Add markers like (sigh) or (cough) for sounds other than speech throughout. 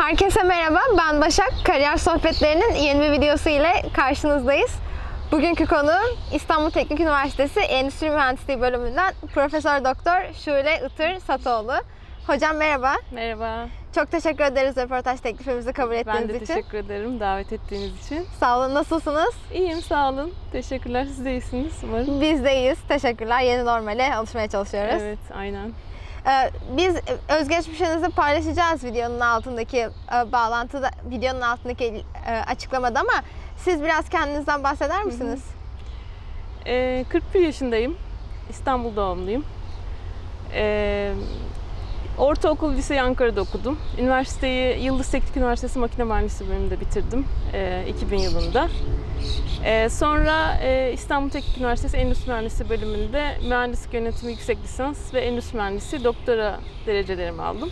Herkese merhaba, ben Başak. Kariyer Sohbetlerinin yeni bir videosu ile karşınızdayız. Bugünkü konuğum İstanbul Teknik Üniversitesi Endüstri Mühendisliği bölümünden Profesör Doktor Şule Itır Satoğlu. Hocam merhaba. Merhaba. Çok teşekkür ederiz röportaj teklifimizi kabul ettiğiniz Ben de için. teşekkür ederim davet ettiğiniz için. Sağ olun. Nasılsınız? İyiyim sağ olun. Teşekkürler. Siz de iyisiniz umarım. Biz de iyiyiz. Teşekkürler. Yeni normale alışmaya çalışıyoruz. Evet aynen. Ee, Biz özgeçmişinizi paylaşacağız videonun altındaki e, bağlantıda, videonun altındaki e, açıklamada ama siz biraz kendinizden bahseder misiniz? Ee, 41 yaşındayım. İstanbul doğumluyum. Ee, ortaokul, liseyi Ankara'da okudum. Üniversiteyi Yıldız Teknik Üniversitesi Makine Mühendisliği bölümünde bitirdim. ee, 2000 yılında. Ee, sonra e, İstanbul Teknik Üniversitesi Endüstri Mühendisliği bölümünde mühendislik yönetimi yüksek lisans ve endüstri mühendisi doktora derecelerimi aldım.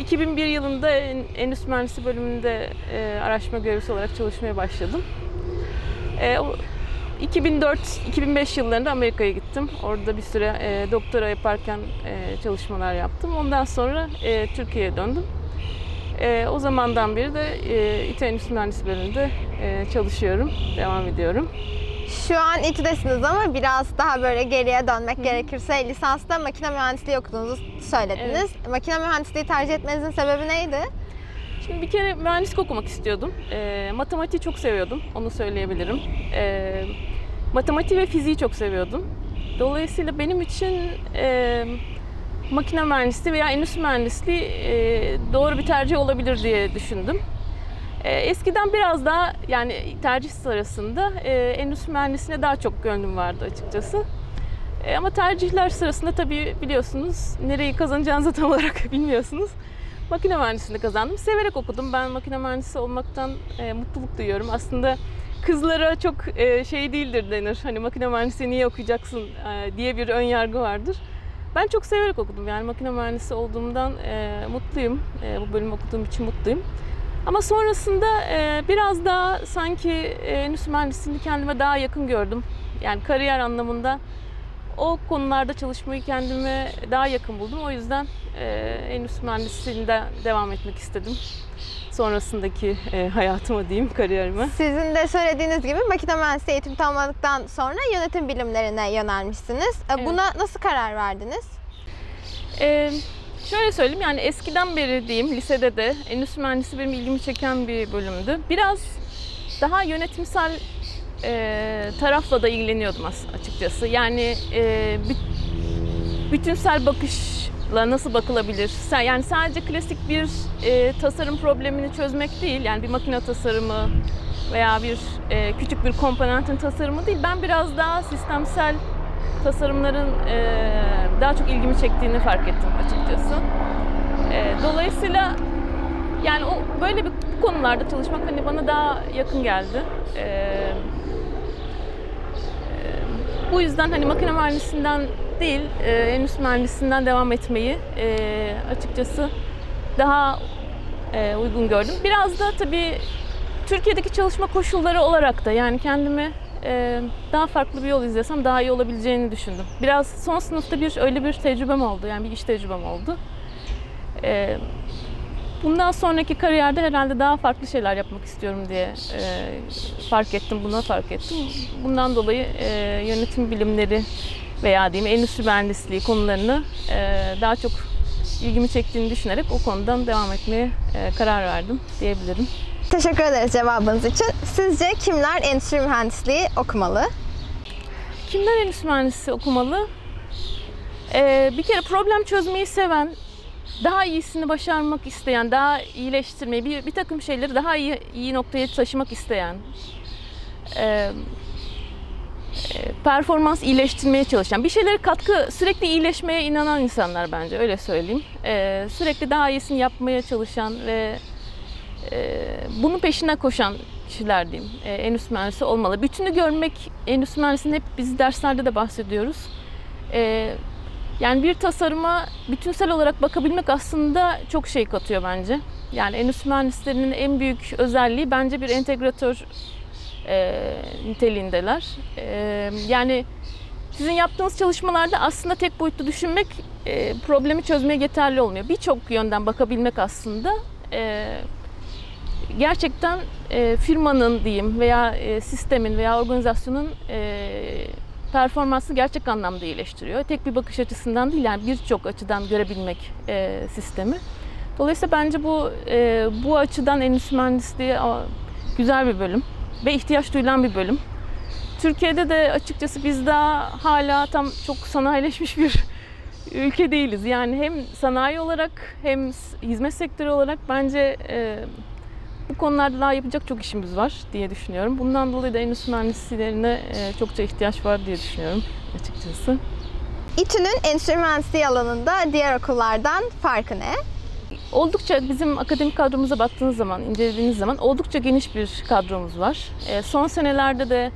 2001 yılında en- endüstri mühendisliği bölümünde e, araştırma görevlisi olarak çalışmaya başladım. E, 2004-2005 yıllarında Amerika'ya gittim. Orada bir süre e, doktora yaparken e, çalışmalar yaptım. Ondan sonra e, Türkiye'ye döndüm. E, o zamandan beri de e, İTÜ Endüstri Mühendisliği bölümünde e, çalışıyorum, devam ediyorum. Şu an İTÜ'desiniz ama biraz daha böyle geriye dönmek gerekirse lisansta makine mühendisliği okuduğunuzu söylediniz. Makine mühendisliği tercih etmenizin sebebi neydi? Şimdi bir kere mühendislik okumak istiyordum. E, matematiği çok seviyordum, onu söyleyebilirim. E, matematiği ve fiziği çok seviyordum. Dolayısıyla benim için e, makine mühendisliği veya endüstri mühendisliği e, doğru bir tercih olabilir diye düşündüm. E, eskiden biraz daha yani tercih sırasında e, endüstri mühendisliğine daha çok gönlüm vardı açıkçası. E, ama tercihler sırasında tabii biliyorsunuz nereyi kazanacağınızı tam (laughs) olarak bilmiyorsunuz. Makine mühendisliğini kazandım. Severek okudum. Ben makine mühendisi olmaktan e, mutluluk duyuyorum. Aslında kızlara çok e, şey değildir denir. Hani makine mühendisliği niye okuyacaksın e, diye bir ön yargı vardır. Ben çok severek okudum. Yani makine mühendisi olduğumdan e, mutluyum. E, bu bölümü okuduğum için mutluyum. Ama sonrasında e, biraz daha sanki e, endüstri mühendisliğini kendime daha yakın gördüm. Yani kariyer anlamında o konularda çalışmayı kendime daha yakın buldum. O yüzden e, endüstri mühendisliğinde devam etmek istedim. Sonrasındaki e, hayatıma diyeyim, kariyerime. Sizin de söylediğiniz gibi makine mühendisliği eğitim tamamladıktan sonra yönetim bilimlerine yönelmişsiniz. E, Evet. Buna nasıl karar verdiniz? Ee, şöyle söyleyeyim yani eskiden beri diyeyim lisede de endüstri mühendisi benim ilgimi çeken bir bölümdü. Biraz daha yönetimsel e, tarafla da ilgileniyordum as- açıkçası. Yani e, büt- bütünsel bakışla nasıl bakılabilir? Yani sadece klasik bir e, tasarım problemini çözmek değil. Yani bir makine tasarımı veya bir e, küçük bir komponentin tasarımı değil. Ben biraz daha sistemsel tasarımların e, daha çok ilgimi çektiğini fark ettim açıkçası. E, dolayısıyla yani o böyle bir bu konularda çalışmak hani bana daha yakın geldi. E, e, bu yüzden hani makine mühendisinden değil, e, endüstri mühendisinden devam etmeyi e, açıkçası daha e, uygun gördüm. Biraz da tabii Türkiye'deki çalışma koşulları olarak da yani kendimi e, daha farklı bir yol izlesem daha iyi olabileceğini düşündüm. Biraz son sınıfta bir öyle bir tecrübem oldu. Yani bir iş tecrübem oldu. E, bundan sonraki kariyerde herhalde daha farklı şeyler yapmak istiyorum diye e, fark ettim. Buna fark ettim. Bundan dolayı e, yönetim bilimleri veya diyeyim endüstri mühendisliği konularını e, daha çok ilgimi çektiğini düşünerek o konudan devam etmeye e, karar verdim diyebilirim. Teşekkür ederiz cevabınız için. Sizce kimler endüstri mühendisliği okumalı? Kimler endüstri mühendisi okumalı? Ee, bir kere problem çözmeyi seven, daha iyisini başarmak isteyen, daha iyileştirmeyi, bir, bir takım şeyleri daha iyi, iyi noktaya taşımak isteyen, e, e, performans iyileştirmeye çalışan, bir şeylere katkı, sürekli iyileşmeye inanan insanlar bence, öyle söyleyeyim. E, sürekli daha iyisini yapmaya çalışan ve e, bunun peşine koşan kişiler diyeyim. E, endüstri mühendisi olmalı. Bütünü görmek, endüstri mühendisliğinde hep biz derslerde de bahsediyoruz. E, yani bir tasarıma bütünsel olarak bakabilmek aslında çok şey katıyor bence. Yani endüstri mühendislerinin en büyük özelliği bence bir entegratör e, niteliğindeler. E, yani Sizin yaptığınız çalışmalarda aslında tek boyutlu düşünmek e, problemi çözmeye yeterli olmuyor. Birçok yönden bakabilmek aslında e, gerçekten e, firmanın diyeyim veya e, sistemin veya organizasyonun e, performansını gerçek anlamda iyileştiriyor. Tek bir bakış açısından değil yani birçok açıdan görebilmek e, sistemi. Dolayısıyla bence bu e, bu açıdan endüstri mühendisliği güzel bir bölüm ve ihtiyaç duyulan bir bölüm. Türkiye'de de açıkçası biz daha hala tam çok sanayileşmiş bir (laughs) ülke değiliz. Yani hem sanayi olarak hem hizmet sektörü olarak bence e, bu konularda daha yapacak çok işimiz var diye düşünüyorum. Bundan dolayı da endüstri mühendislerine e, çokça ihtiyaç var diye düşünüyorum açıkçası. İTÜ'nün endüstri mühendisliği alanında diğer okullardan farkı ne? Oldukça bizim akademik kadromuza baktığınız zaman, incelediğiniz zaman oldukça geniş bir kadromuz var. E, son senelerde de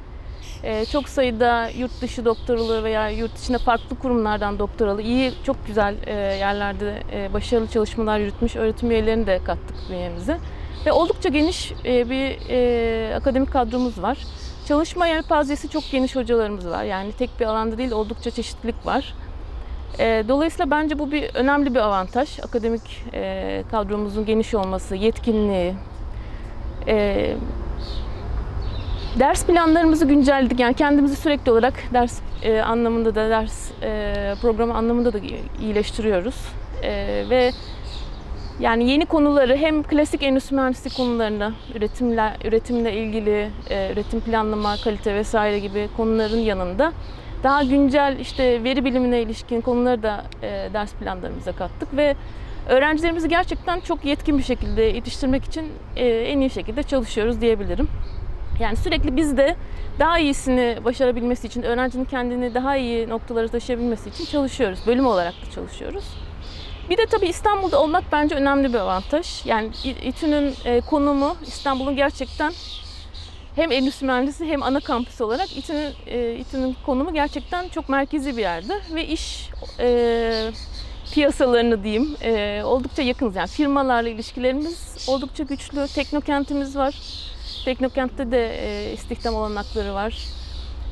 e, çok sayıda yurt dışı doktoralı veya yurt içinde farklı kurumlardan doktoralı iyi, çok güzel e, yerlerde başarılı çalışmalar yürütmüş öğretim üyelerini de kattık bünyemize. Ve oldukça geniş bir akademik kadromuz var. Çalışma yelpazesi çok geniş hocalarımız var. Yani tek bir alanda değil oldukça çeşitlilik var. E, dolayısıyla bence bu bir önemli bir avantaj. Akademik e, kadromuzun geniş olması, yetkinliği. E, ders planlarımızı güncelledik. Yani kendimizi sürekli olarak ders e, anlamında da, ders e, programı anlamında da iyileştiriyoruz. Ve yani yeni konuları hem klasik endüstri mühendisliği konularını, üretimle, üretimle ilgili, üretim planlama, kalite vesaire gibi konuların yanında daha güncel işte veri bilimine ilişkin konuları da e, ders planlarımıza kattık ve öğrencilerimizi gerçekten çok yetkin bir şekilde yetiştirmek için e, en iyi şekilde çalışıyoruz diyebilirim. Yani sürekli biz de daha iyisini başarabilmesi için, öğrencinin kendini daha iyi noktalara taşıyabilmesi için çalışıyoruz. Bölüm olarak da çalışıyoruz. Bir de tabii İstanbul'da olmak bence önemli bir avantaj. Yani İTÜ'nün e, konumu İstanbul'un gerçekten hem endüstri mühendisi hem ana kampüs olarak İTÜ'nün e, İTÜ'nün konumu gerçekten çok merkezi bir yerde ve iş e, piyasalarını diyeyim e, oldukça yakınız. Yani firmalarla ilişkilerimiz oldukça güçlü. Teknokentimiz var. Teknokent'te de e, istihdam olanakları var.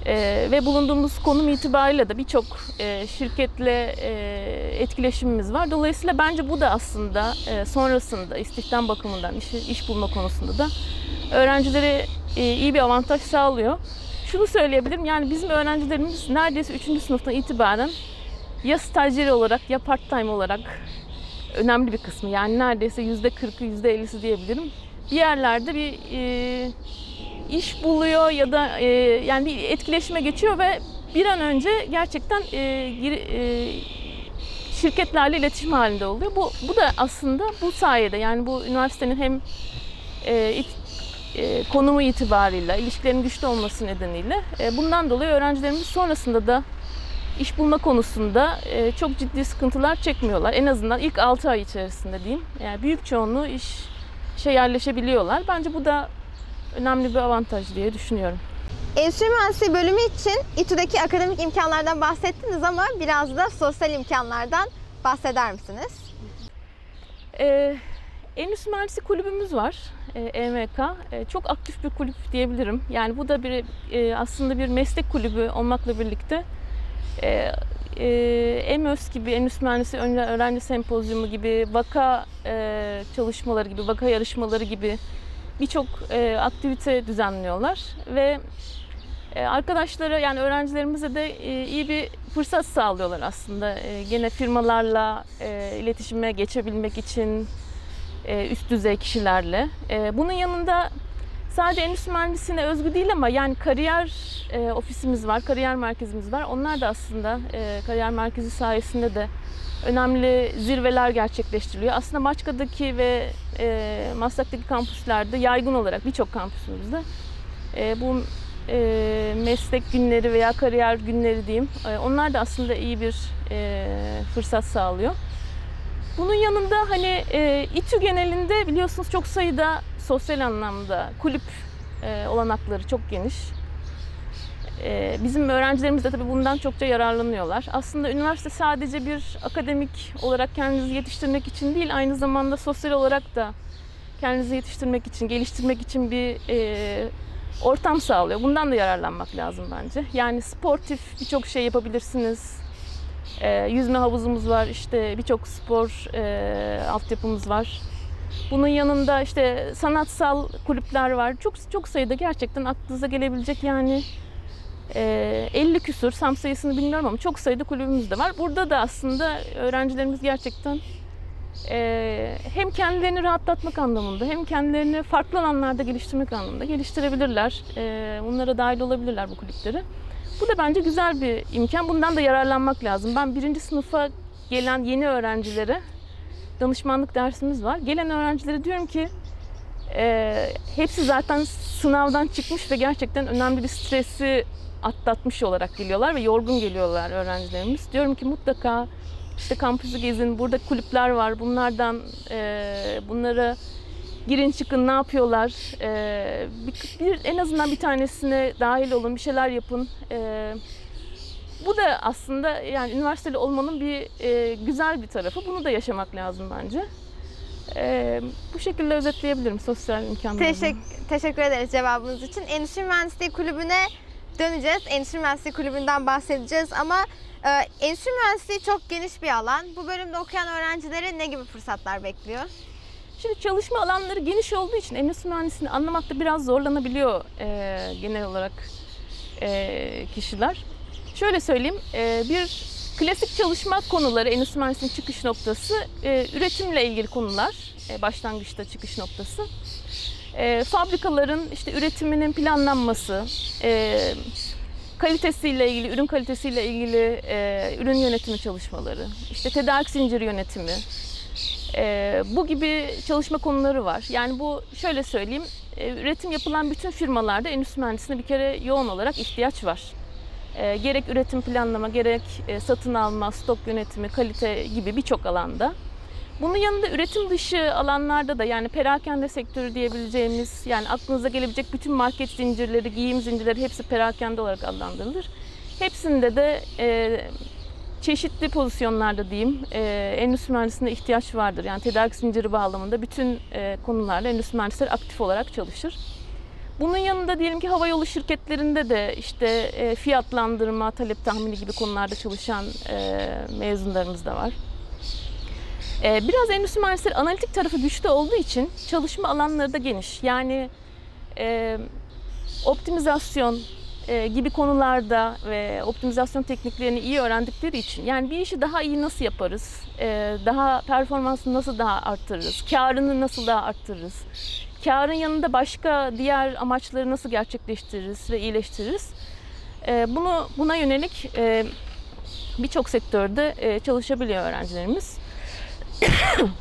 E, ve bulunduğumuz konum itibariyle de birçok e, şirketle e, etkileşimimiz var. Dolayısıyla bence bu da aslında e, sonrasında istihdam bakımından iş, iş bulma konusunda da öğrencilere e, iyi bir avantaj sağlıyor. Şunu söyleyebilirim yani bizim öğrencilerimiz neredeyse 3. sınıftan itibaren ya stajyeri olarak ya part time olarak önemli bir kısmı yani neredeyse %40'ı %50'si diyebilirim. Bir yerlerde bir e, iş buluyor ya da e, yani bir etkileşime geçiyor ve bir an önce gerçekten e, gir- e, şirketlerle iletişim halinde oluyor. Bu, bu da aslında bu sayede yani bu üniversitenin hem e, it- e, konumu itibarıyla, ilişkilerin güçlü olması nedeniyle e, bundan dolayı öğrencilerimiz sonrasında da iş bulma konusunda e, çok ciddi sıkıntılar çekmiyorlar. En azından ilk 6 ay içerisinde diyeyim. Yani büyük çoğunluğu iş işe yerleşebiliyorlar. Bence bu da önemli bir avantaj diye düşünüyorum. Endüstri mühendisliği bölümü için İTÜ'deki akademik imkanlardan bahsettiniz ama biraz da sosyal imkanlardan bahseder misiniz? Ee, Endüstri Mühendisliği kulübümüz var, e, EMK. E, çok aktif bir kulüp diyebilirim. Yani bu da bir e, aslında bir meslek kulübü olmakla birlikte e, e, EMÖS gibi, Endüstri Mühendisliği Öğren- Öğrenci Sempozyumu gibi, vaka e, çalışmaları gibi, vaka yarışmaları gibi birçok e, aktivite düzenliyorlar ve e, arkadaşlara yani öğrencilerimize de e, iyi bir fırsat sağlıyorlar aslında. E, gene firmalarla e, iletişime geçebilmek için e, üst düzey kişilerle. E, bunun yanında sadece endüstri mühendisliğine özgü değil ama yani kariyer e, ofisimiz var, kariyer merkezimiz var. Onlar da aslında e, kariyer merkezi sayesinde de önemli zirveler gerçekleştiriliyor. Aslında Maçka'daki ve e, Maslak'taki kampüslerde yaygın olarak birçok kampüsümüzde e, bu e, meslek günleri veya kariyer günleri diyeyim. E, onlar da aslında iyi bir e, fırsat sağlıyor. Bunun yanında hani e, İTÜ genelinde biliyorsunuz çok sayıda sosyal anlamda kulüp e, olanakları çok geniş. E, bizim öğrencilerimiz de tabii bundan çokça yararlanıyorlar. Aslında üniversite sadece bir akademik olarak kendinizi yetiştirmek için değil, aynı zamanda sosyal olarak da kendinizi yetiştirmek için, geliştirmek için bir e, ortam sağlıyor. Bundan da yararlanmak lazım bence. Yani sportif birçok şey yapabilirsiniz. E, yüzme havuzumuz var, işte birçok spor e, altyapımız var. Bunun yanında işte sanatsal kulüpler var. Çok çok sayıda gerçekten aklınıza gelebilecek yani 50 küsur, sam sayısını bilmiyorum ama çok sayıda kulübümüz de var. Burada da aslında öğrencilerimiz gerçekten e, hem kendilerini rahatlatmak anlamında hem kendilerini farklı alanlarda geliştirmek anlamında geliştirebilirler. E, bunlara dahil olabilirler bu kulüpleri. Bu da bence güzel bir imkan. Bundan da yararlanmak lazım. Ben birinci sınıfa gelen yeni öğrencilere danışmanlık dersimiz var. Gelen öğrencilere diyorum ki e, hepsi zaten sınavdan çıkmış ve gerçekten önemli bir stresi atlatmış olarak geliyorlar ve yorgun geliyorlar öğrencilerimiz. Diyorum ki mutlaka işte kampüsü gezin, burada kulüpler var. Bunlardan e, bunlara girin çıkın ne yapıyorlar. E, bir, bir, en azından bir tanesine dahil olun, bir şeyler yapın. E, bu da aslında yani üniversiteli olmanın bir e, güzel bir tarafı. Bunu da yaşamak lazım bence. E, bu şekilde özetleyebilirim sosyal imkanlarını. Teşekkür, teşekkür ederiz cevabınız için. Endüstri Mühendisliği Kulübü'ne döneceğiz. Endüstri Mühendisliği Kulübü'nden bahsedeceğiz ama e, Endüstri Mühendisliği çok geniş bir alan. Bu bölümde okuyan öğrencilere ne gibi fırsatlar bekliyor? Şimdi çalışma alanları geniş olduğu için endüstri mühendisliğini anlamakta biraz zorlanabiliyor e, genel olarak e, kişiler. Şöyle söyleyeyim, e, bir klasik çalışma konuları endüstri mühendisliğinin çıkış noktası e, üretimle ilgili konular, e, başlangıçta çıkış noktası. E, fabrikaların işte üretiminin planlanması, e, kalitesiyle ilgili, ürün kalitesiyle ilgili e, ürün yönetimi çalışmaları, işte tedarik zinciri yönetimi, e, bu gibi çalışma konuları var. Yani bu şöyle söyleyeyim, e, üretim yapılan bütün firmalarda endüstri mühendisliğine bir kere yoğun olarak ihtiyaç var. E, gerek üretim planlama, gerek e, satın alma, stok yönetimi, kalite gibi birçok alanda. Bunun yanında üretim dışı alanlarda da yani perakende sektörü diyebileceğimiz yani aklınıza gelebilecek bütün market zincirleri, giyim zincirleri hepsi perakende olarak adlandırılır. Hepsinde de e, çeşitli pozisyonlarda diyeyim e, endüstri mühendisliğine ihtiyaç vardır. Yani tedarik zinciri bağlamında bütün e, konularla endüstri mühendisleri aktif olarak çalışır. Bunun yanında diyelim ki havayolu şirketlerinde de işte e, fiyatlandırma, talep tahmini gibi konularda çalışan e, mezunlarımız da var. E, biraz endüstri mühendisleri analitik tarafı güçlü olduğu için çalışma alanları da geniş. Yani e, optimizasyon e, gibi konularda ve optimizasyon tekniklerini iyi öğrendikleri için yani bir işi daha iyi nasıl yaparız, e, daha performansını nasıl daha arttırırız, karını nasıl daha arttırırız, karın yanında başka diğer amaçları nasıl gerçekleştiririz ve iyileştiririz. E, bunu buna yönelik e, birçok sektörde e, çalışabiliyor öğrencilerimiz. (coughs)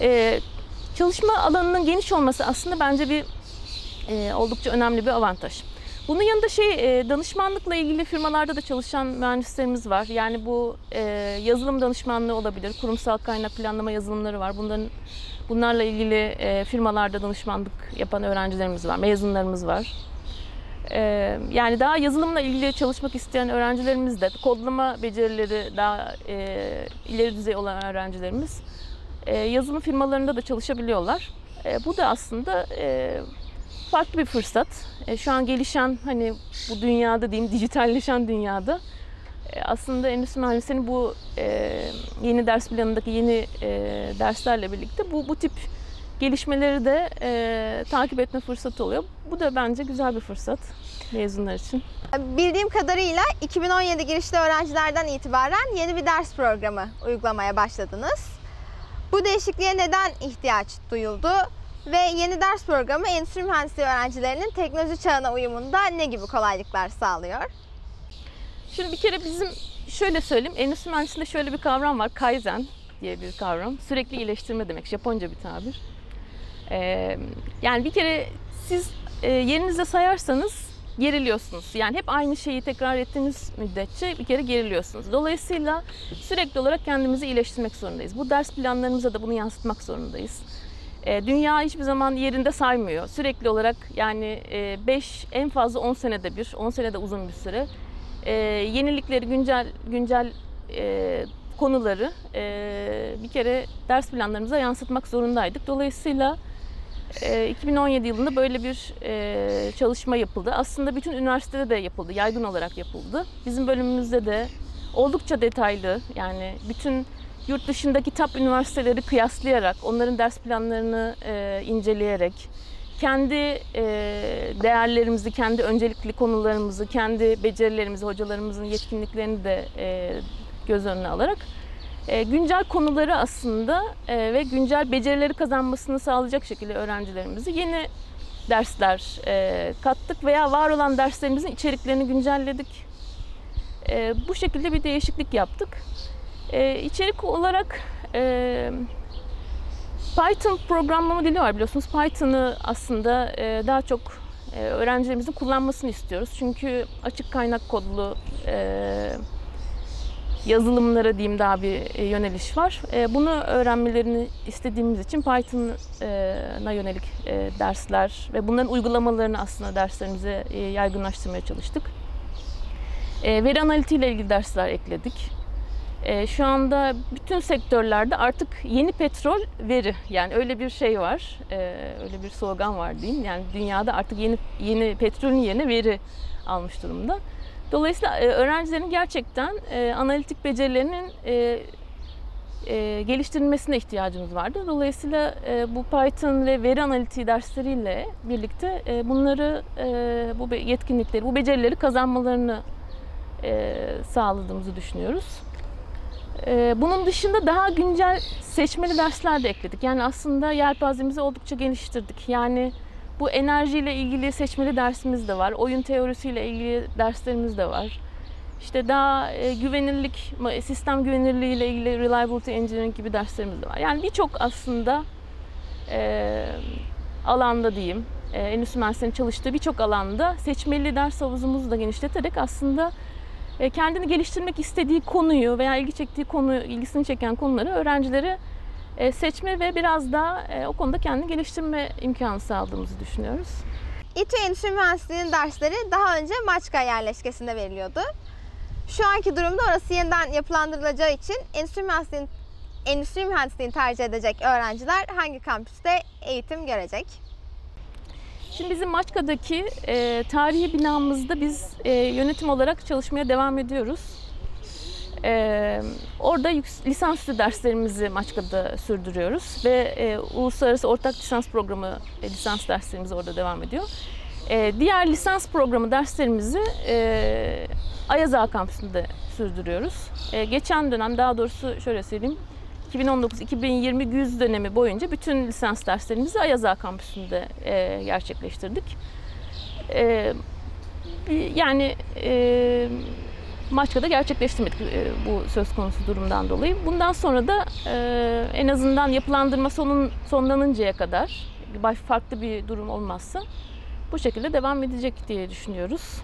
e, çalışma alanının geniş olması aslında bence bir e, oldukça önemli bir avantaj. Bunun yanında şey e, danışmanlıkla ilgili firmalarda da çalışan mühendislerimiz var. Yani bu e, yazılım danışmanlığı olabilir, kurumsal kaynak planlama yazılımları var. Bunların bunlarla ilgili e, firmalarda danışmanlık yapan öğrencilerimiz var, mezunlarımız var. E, yani daha yazılımla ilgili çalışmak isteyen öğrencilerimiz de, kodlama becerileri daha e, ileri düzey olan öğrencilerimiz e, yazılım firmalarında da çalışabiliyorlar. E, bu da aslında e, farklı bir fırsat. E, şu an gelişen hani bu dünyada diyeyim dijitalleşen dünyada e, aslında endüstri mühendisliğinin bu e, yeni ders planındaki yeni e, derslerle birlikte bu bu tip gelişmeleri de e, takip etme fırsatı oluyor. Bu da bence güzel bir fırsat mezunlar için. Bildiğim kadarıyla 2017 girişli öğrencilerden itibaren yeni bir ders programı uygulamaya başladınız. Bu değişikliğe neden ihtiyaç duyuldu? Ve yeni ders programı endüstri mühendisliği öğrencilerinin teknoloji çağına uyumunda ne gibi kolaylıklar sağlıyor? Şimdi bir kere bizim şöyle söyleyeyim, endüstri mühendisliğinde şöyle bir kavram var, Kaizen diye bir kavram. Sürekli iyileştirme demek, Japonca bir tabir. Ee, yani bir kere siz e, yerinizde sayarsanız geriliyorsunuz. Yani hep aynı şeyi tekrar ettiğiniz müddetçe bir kere geriliyorsunuz. Dolayısıyla sürekli olarak kendimizi iyileştirmek zorundayız. Bu ders planlarımıza da bunu yansıtmak zorundayız. E, dünya hiçbir zaman yerinde saymıyor. Sürekli olarak yani 5 e, en fazla 10 senede bir, 10 senede uzun bir süre e, yenilikleri, güncel güncel e, konuları e, bir kere ders planlarımıza yansıtmak zorundaydık. Dolayısıyla e, 2017 yılında böyle bir e, çalışma yapıldı. Aslında bütün üniversitede de yapıldı, yaygın olarak yapıldı. Bizim bölümümüzde de oldukça detaylı yani bütün yurt dışındaki top üniversiteleri kıyaslayarak, onların ders planlarını e, inceleyerek, kendi e, değerlerimizi, kendi öncelikli konularımızı, kendi becerilerimizi, hocalarımızın yetkinliklerini de e, göz önüne alarak güncel konuları aslında e, ve güncel becerileri kazanmasını sağlayacak şekilde öğrencilerimizi yeni dersler e, kattık veya var olan derslerimizin içeriklerini güncelledik. E, bu şekilde bir değişiklik yaptık. E, içerik olarak e, Python programlama dili var biliyorsunuz. Python'ı aslında e, daha çok e, öğrencilerimizin kullanmasını istiyoruz. Çünkü açık kaynak kodlu e, yazılımlara diyeyim daha bir e, yöneliş var. E, bunu öğrenmelerini istediğimiz için Python'a yönelik e, dersler ve bunların uygulamalarını aslında derslerimize yaygınlaştırmaya çalıştık. Veri analitiği ile ilgili dersler ekledik. Şu anda bütün sektörlerde artık yeni petrol veri yani öyle bir şey var, öyle bir slogan var diyeyim. Yani dünyada artık yeni yeni petrolün yerine veri almış durumda. Dolayısıyla e, öğrencilerin gerçekten e, analitik becerilerinin e, geliştirilmesine ihtiyacımız vardı. Dolayısıyla bu Python ve veri analitiği dersleriyle birlikte bunları, bu yetkinlikleri, bu becerileri kazanmalarını sağladığımızı düşünüyoruz. Bunun dışında daha güncel seçmeli dersler de ekledik. Yani aslında yelpazemizi oldukça geliştirdik. Yani bu enerjiyle ilgili seçmeli dersimiz de var. Oyun teorisiyle ilgili derslerimiz de var. İşte daha e, güvenirlik, sistem güvenirliği ile ilgili reliability engineering gibi derslerimiz de var. Yani birçok aslında e, alanda diyeyim, e, endüstri mühendislerinin çalıştığı birçok alanda seçmeli ders havuzumuzu da genişleterek aslında e, kendini geliştirmek istediği konuyu veya ilgi çektiği konu, ilgisini çeken konuları öğrencilere seçme ve biraz daha e, o konuda kendini geliştirme imkanı sağladığımızı düşünüyoruz. İTÜ Endüstri Mühendisliği'nin dersleri daha önce Maçka yerleşkesinde veriliyordu. Şu anki durumda orası yeniden yapılandırılacağı için endüstri mühendisliğini, endüstri mühendisliğini tercih edecek öğrenciler hangi kampüste eğitim görecek? Şimdi bizim Maçka'daki e, tarihi binamızda biz e, yönetim olarak çalışmaya devam ediyoruz. E, orada lisansüstü derslerimizi Maçka'da sürdürüyoruz ve e, uluslararası ortak lisans programı e, lisans derslerimiz orada devam ediyor. E, diğer lisans programı derslerimizi e, Ayaz kampüsünde sürdürüyoruz. E, geçen dönem daha doğrusu şöyle söyleyeyim 2019-2020 güz dönemi boyunca bütün lisans derslerimizi Ayaz kampüsünde e, gerçekleştirdik. E, yani e, Maçka'da gerçekleştirmedik e, bu söz konusu durumdan dolayı. Bundan sonra da e, en azından yapılandırma sonun sonlanıncaya kadar farklı bir durum olmazsa bu şekilde devam edecek diye düşünüyoruz.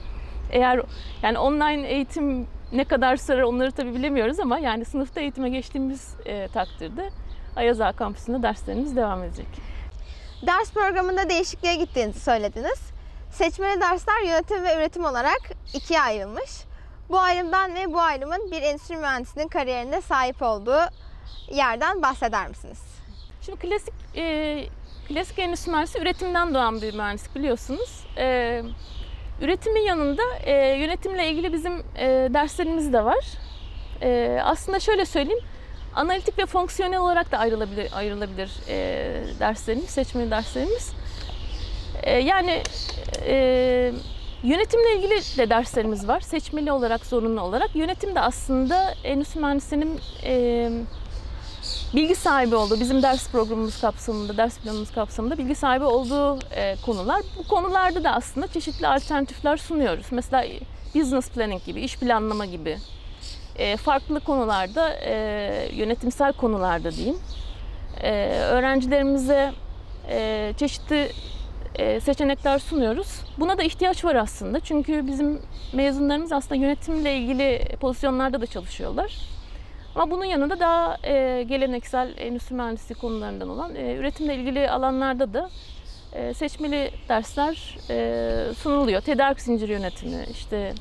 Eğer yani online eğitim ne kadar sürer onları tabii bilemiyoruz ama yani sınıfta eğitime geçtiğimiz e, takdirde Ayaz Ağa kampüsünde derslerimiz devam edecek. Ders programında değişikliğe gittiğinizi söylediniz. Seçmeli dersler yönetim ve üretim olarak ikiye ayrılmış. Bu ayrımdan ve bu ayrımın bir endüstri mühendisinin kariyerinde sahip olduğu yerden bahseder misiniz? Şimdi klasik e, klasik endüstri mühendisi üretimden doğan bir mühendislik biliyorsunuz. E, üretimin yanında e, yönetimle ilgili bizim e, derslerimiz de var. E, aslında şöyle söyleyeyim, analitik ve fonksiyonel olarak da ayrılabilir ayrılabilir e, derslerimiz, seçmeli derslerimiz. E, yani e, yönetimle ilgili de derslerimiz var, seçmeli olarak, zorunlu olarak. Yönetim de aslında endüstri mühendisinin e, bilgi sahibi olduğu, bizim ders programımız kapsamında, ders planımız kapsamında bilgi sahibi olduğu e, konular. Bu konularda da aslında çeşitli alternatifler sunuyoruz. Mesela business planning gibi, iş planlama gibi. E, farklı konularda, e, yönetimsel konularda diyeyim. E, öğrencilerimize e, çeşitli seçenekler sunuyoruz. Buna da ihtiyaç var aslında. Çünkü bizim mezunlarımız aslında yönetimle ilgili pozisyonlarda da çalışıyorlar. Ama bunun yanında daha e, geleneksel endüstri mühendisliği konularından olan e, üretimle ilgili alanlarda da e, seçmeli dersler e, sunuluyor. Tedarik zinciri yönetimi, işte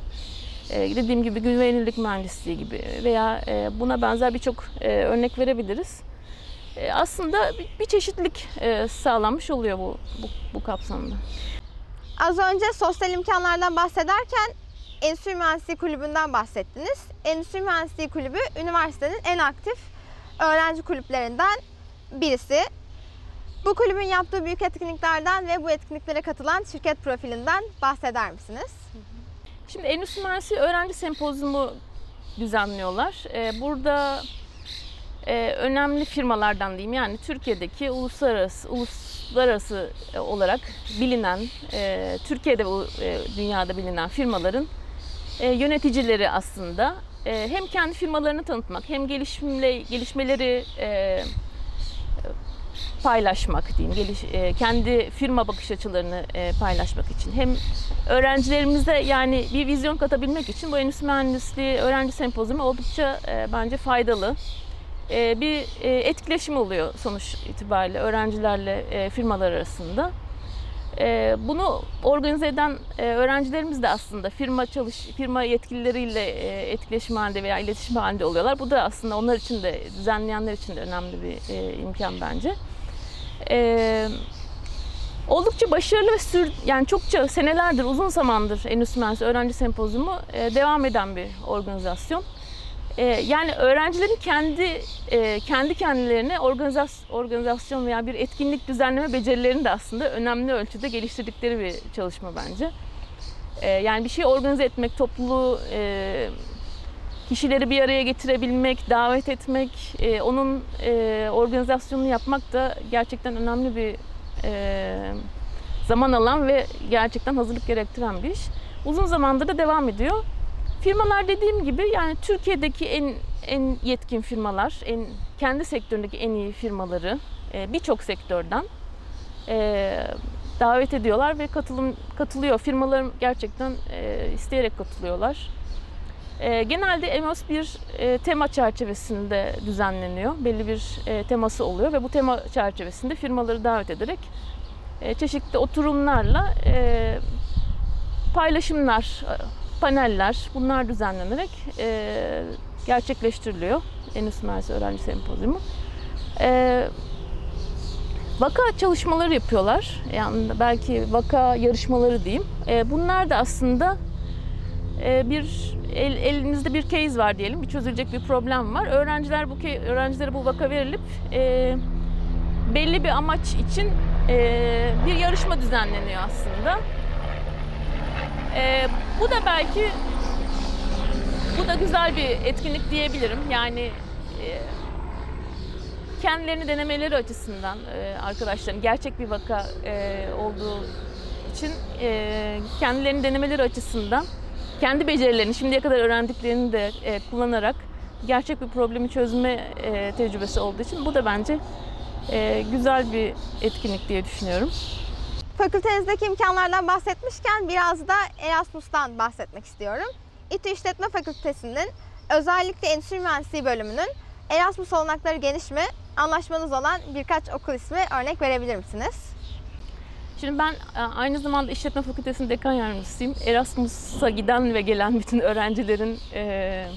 e, dediğim gibi güvenilirlik mühendisliği gibi veya e, buna benzer birçok e, örnek verebiliriz. E, aslında bir, çeşitlilik e, sağlanmış oluyor bu, bu, bu kapsamda. Az önce sosyal imkanlardan bahsederken Endüstri Mühendisliği Kulübü'nden bahsettiniz. Endüstri Mühendisliği Kulübü üniversitenin en aktif öğrenci kulüplerinden birisi. Bu kulübün yaptığı büyük etkinliklerden ve bu etkinliklere katılan şirket profilinden bahseder misiniz? Şimdi Endüstri Mühendisliği Öğrenci Sempozyumu düzenliyorlar. Ee, burada e, önemli firmalardan diyeyim. Yani Türkiye'deki uluslararası uluslararası e, olarak bilinen, e, Türkiye'de ve e, dünyada bilinen firmaların e, yöneticileri aslında. E, hem kendi firmalarını tanıtmak hem gelişimle gelişmeleri e, paylaşmak diyeyim, geliş, e, kendi firma bakış açılarını e, paylaşmak için. Hem öğrencilerimize yani bir vizyon katabilmek için bu endüstri mühendisliği öğrenci sempozyumu oldukça e, bence faydalı. E, bir e, etkileşim oluyor sonuç itibariyle öğrencilerle e, firmalar arasında. Bunu organize eden öğrencilerimiz de aslında firma çalış firma yetkilileriyle etkileşim halinde veya iletişim halinde oluyorlar. Bu da aslında onlar için de düzenleyenler için de önemli bir e, imkan bence. Oldukça başarılı ve sür yani çokça senelerdir uzun zamandır Endüstri Mühendisliği Öğrenci Sempozyumu devam eden bir organizasyon. E, yani öğrencilerin kendi e, kendi kendilerine organizasyon, organizasyon veya bir etkinlik düzenleme becerilerini de aslında önemli ölçüde geliştirdikleri bir çalışma bence. E, yani bir şey organize etmek, topluluğu e, kişileri bir araya getirebilmek, davet etmek, e, onun e, organizasyonunu yapmak da gerçekten önemli bir e, zaman alan ve gerçekten hazırlık gerektiren bir iş. Uzun zamandır da devam ediyor. Firmalar dediğim gibi yani Türkiye'deki en en yetkin firmalar, en kendi sektöründeki en iyi firmaları e, birçok sektörden e, davet ediyorlar ve katılım katılıyor. Firmalar gerçekten e, isteyerek katılıyorlar. E, genelde EMOS bir tema çerçevesinde düzenleniyor. Belli bir teması oluyor ve bu tema çerçevesinde firmaları davet ederek çeşitli oturumlarla paylaşımlar, paneller bunlar düzenlenerek e, gerçekleştiriliyor. Endüstri Mühendisliği Öğrenci Sempozyumu. E, vaka çalışmaları yapıyorlar. Yani belki vaka yarışmaları diyeyim. E, bunlar da aslında e, bir el, elinizde bir case var diyelim, bir çözülecek bir problem var. Öğrenciler bu öğrencilere bu vaka verilip e, belli bir amaç için e, bir yarışma düzenleniyor aslında. E, bu da belki bu da güzel bir etkinlik diyebilirim. Yani e, kendilerini denemeleri açısından e, arkadaşların gerçek bir vaka e, olduğu için e, kendilerini denemeleri açısından kendi becerilerini şimdiye kadar öğrendiklerini de e, kullanarak gerçek bir problemi çözme e, tecrübesi olduğu için bu da bence e, güzel bir etkinlik diye düşünüyorum. Fakültenizdeki imkanlardan bahsetmişken biraz da Erasmus'tan bahsetmek istiyorum. İTÜ İşletme Fakültesi'nin özellikle Endüstri Mühendisliği bölümünün Erasmus olanakları geniş mi? Anlaşmanız olan birkaç okul ismi örnek verebilir misiniz? Şimdi ben e, aynı zamanda İşletme Fakültesi'nin dekan yardımcısıyım. Erasmus'a giden ve gelen bütün öğrencilerin e,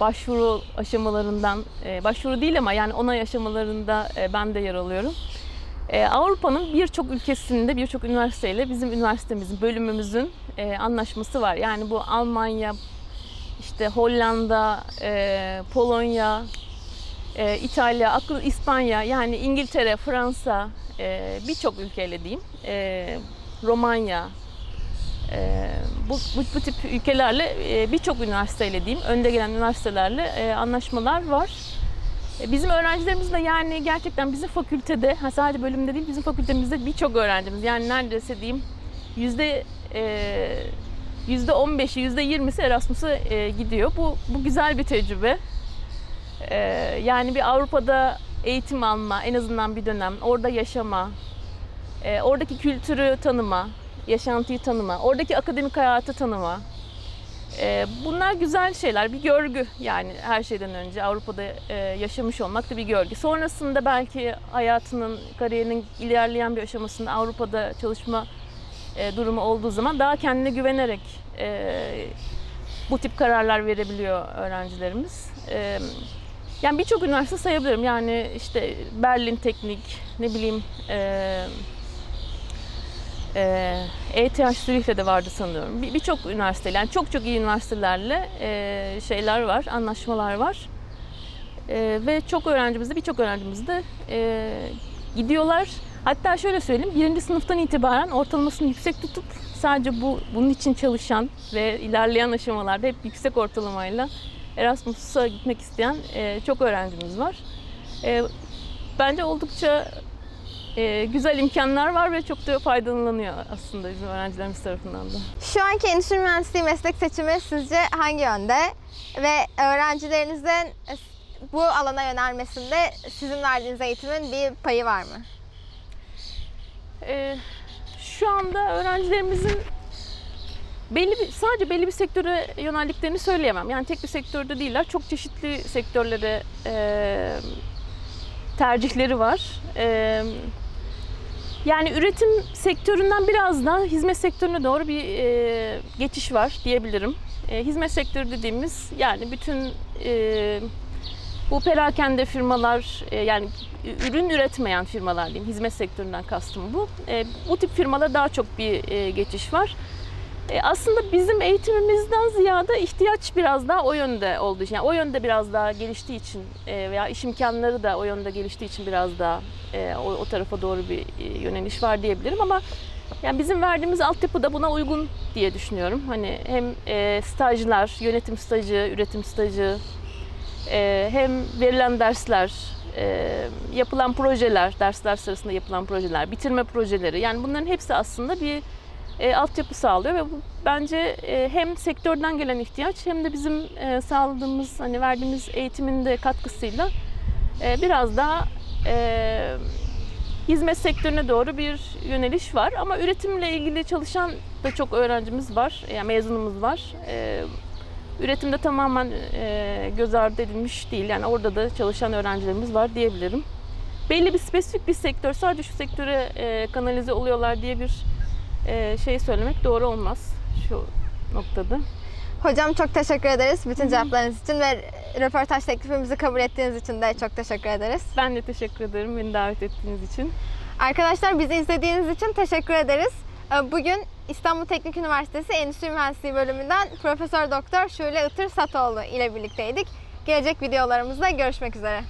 başvuru aşamalarından, e, başvuru değil ama yani onay aşamalarında e, ben de yer alıyorum. E, Avrupa'nın birçok ülkesinde, birçok üniversiteyle bizim üniversitemizin, bölümümüzün e, anlaşması var. Yani bu Almanya, işte Hollanda, e, Polonya, e, İtalya, akıl İspanya, yani İngiltere, Fransa, e, birçok ülkeyle diyeyim, e, Romanya, e, bu, bu, bu tip ülkelerle e, birçok üniversiteyle diyeyim, önde gelen üniversitelerle e, anlaşmalar var. E, bizim öğrencilerimiz de yani gerçekten bizim fakültede, ha sadece bölümde değil bizim fakültemizde birçok öğrencimiz yani neredeyse diyeyim yüzde e, yüzde 15'i, yüzde 20'si Erasmus'a e, gidiyor. Bu, bu güzel bir tecrübe. E, yani bir Avrupa'da eğitim alma, en azından bir dönem, orada yaşama, e, oradaki kültürü tanıma, yaşantıyı tanıma, oradaki akademik hayatı tanıma. E, bunlar güzel şeyler, bir görgü yani her şeyden önce Avrupa'da e, yaşamış olmak da bir görgü. Sonrasında belki hayatının, kariyerinin ilerleyen bir aşamasında Avrupa'da çalışma e, durumu olduğu zaman daha kendine güvenerek e, bu tip kararlar verebiliyor öğrencilerimiz. E, yani birçok üniversite sayabilirim. Yani işte Berlin Teknik, ne bileyim e, e, ETH Zürih'te de vardı sanıyorum. Birçok bir üniversiteyle, yani çok çok iyi üniversitelerle e, şeyler var, anlaşmalar var. E, ve çok öğrencimiz de birçok öğrencimiz de e, gidiyorlar. Hatta şöyle söyleyeyim, birinci sınıftan itibaren ortalamasını yüksek tutup sadece bu bunun için çalışan ve ilerleyen aşamalarda hep yüksek ortalamayla Erasmus'a gitmek isteyen e, çok öğrencimiz var. E, bence oldukça e, güzel imkanlar var ve çok da faydalanılıyor aslında bizim öğrencilerimiz tarafından da. Şu anki endüstri mühendisliği meslek seçimi sizce hangi yönde? Ve öğrencilerinizin bu alana yönelmesinde sizin verdiğiniz eğitimin bir payı var mı? E, şu anda öğrencilerimizin belli bir, sadece belli bir sektöre yöneldiklerini söyleyemem. Yani tek bir sektörde değiller. Çok çeşitli sektörlere e, tercihleri var. E, yani üretim sektöründen biraz daha hizmet sektörüne doğru bir e, geçiş var diyebilirim. E, hizmet sektörü dediğimiz yani bütün e, bu perakende firmalar e, yani ürün üretmeyen firmalar diyeyim hizmet sektöründen kastım bu. E, bu tip firmalara daha çok bir e, geçiş var. E, aslında bizim eğitimimizden ziyade ihtiyaç biraz daha o yönde olduğu için, yani o yönde biraz daha geliştiği için e, veya iş imkanları da o yönde geliştiği için biraz daha e, o, tarafa doğru bir yöneliş var diyebilirim ama yani bizim verdiğimiz altyapı da buna uygun diye düşünüyorum. Hani hem e, stajlar, yönetim stajı, üretim stajı, hem verilen dersler, yapılan projeler, dersler sırasında yapılan projeler, bitirme projeleri yani bunların hepsi aslında bir e, altyapı sağlıyor ve bu bence e, hem sektörden gelen ihtiyaç hem de bizim e, sağladığımız hani verdiğimiz eğitimin de katkısıyla e, biraz daha e, hizmet sektörüne doğru bir yöneliş var ama üretimle ilgili çalışan da çok öğrencimiz var, yani mezunumuz var. E, üretimde tamamen e, göz ardı edilmiş değil yani orada da çalışan öğrencilerimiz var diyebilirim. Belli bir spesifik bir sektör sadece şu sektöre e, kanalize oluyorlar diye bir e, şey söylemek doğru olmaz şu noktada. Hocam çok teşekkür ederiz bütün cevaplarınız için ve röportaj teklifimizi kabul ettiğiniz için de çok teşekkür ederiz. Ben de teşekkür ederim beni davet ettiğiniz için. Arkadaşlar bizi izlediğiniz için teşekkür ederiz. Ee, Bugün İstanbul Teknik Üniversitesi Endüstri Mühendisliği bölümünden Profesör Doktor Şule Itır Satoğlu ile birlikteydik. Gelecek videolarımızda görüşmek üzere.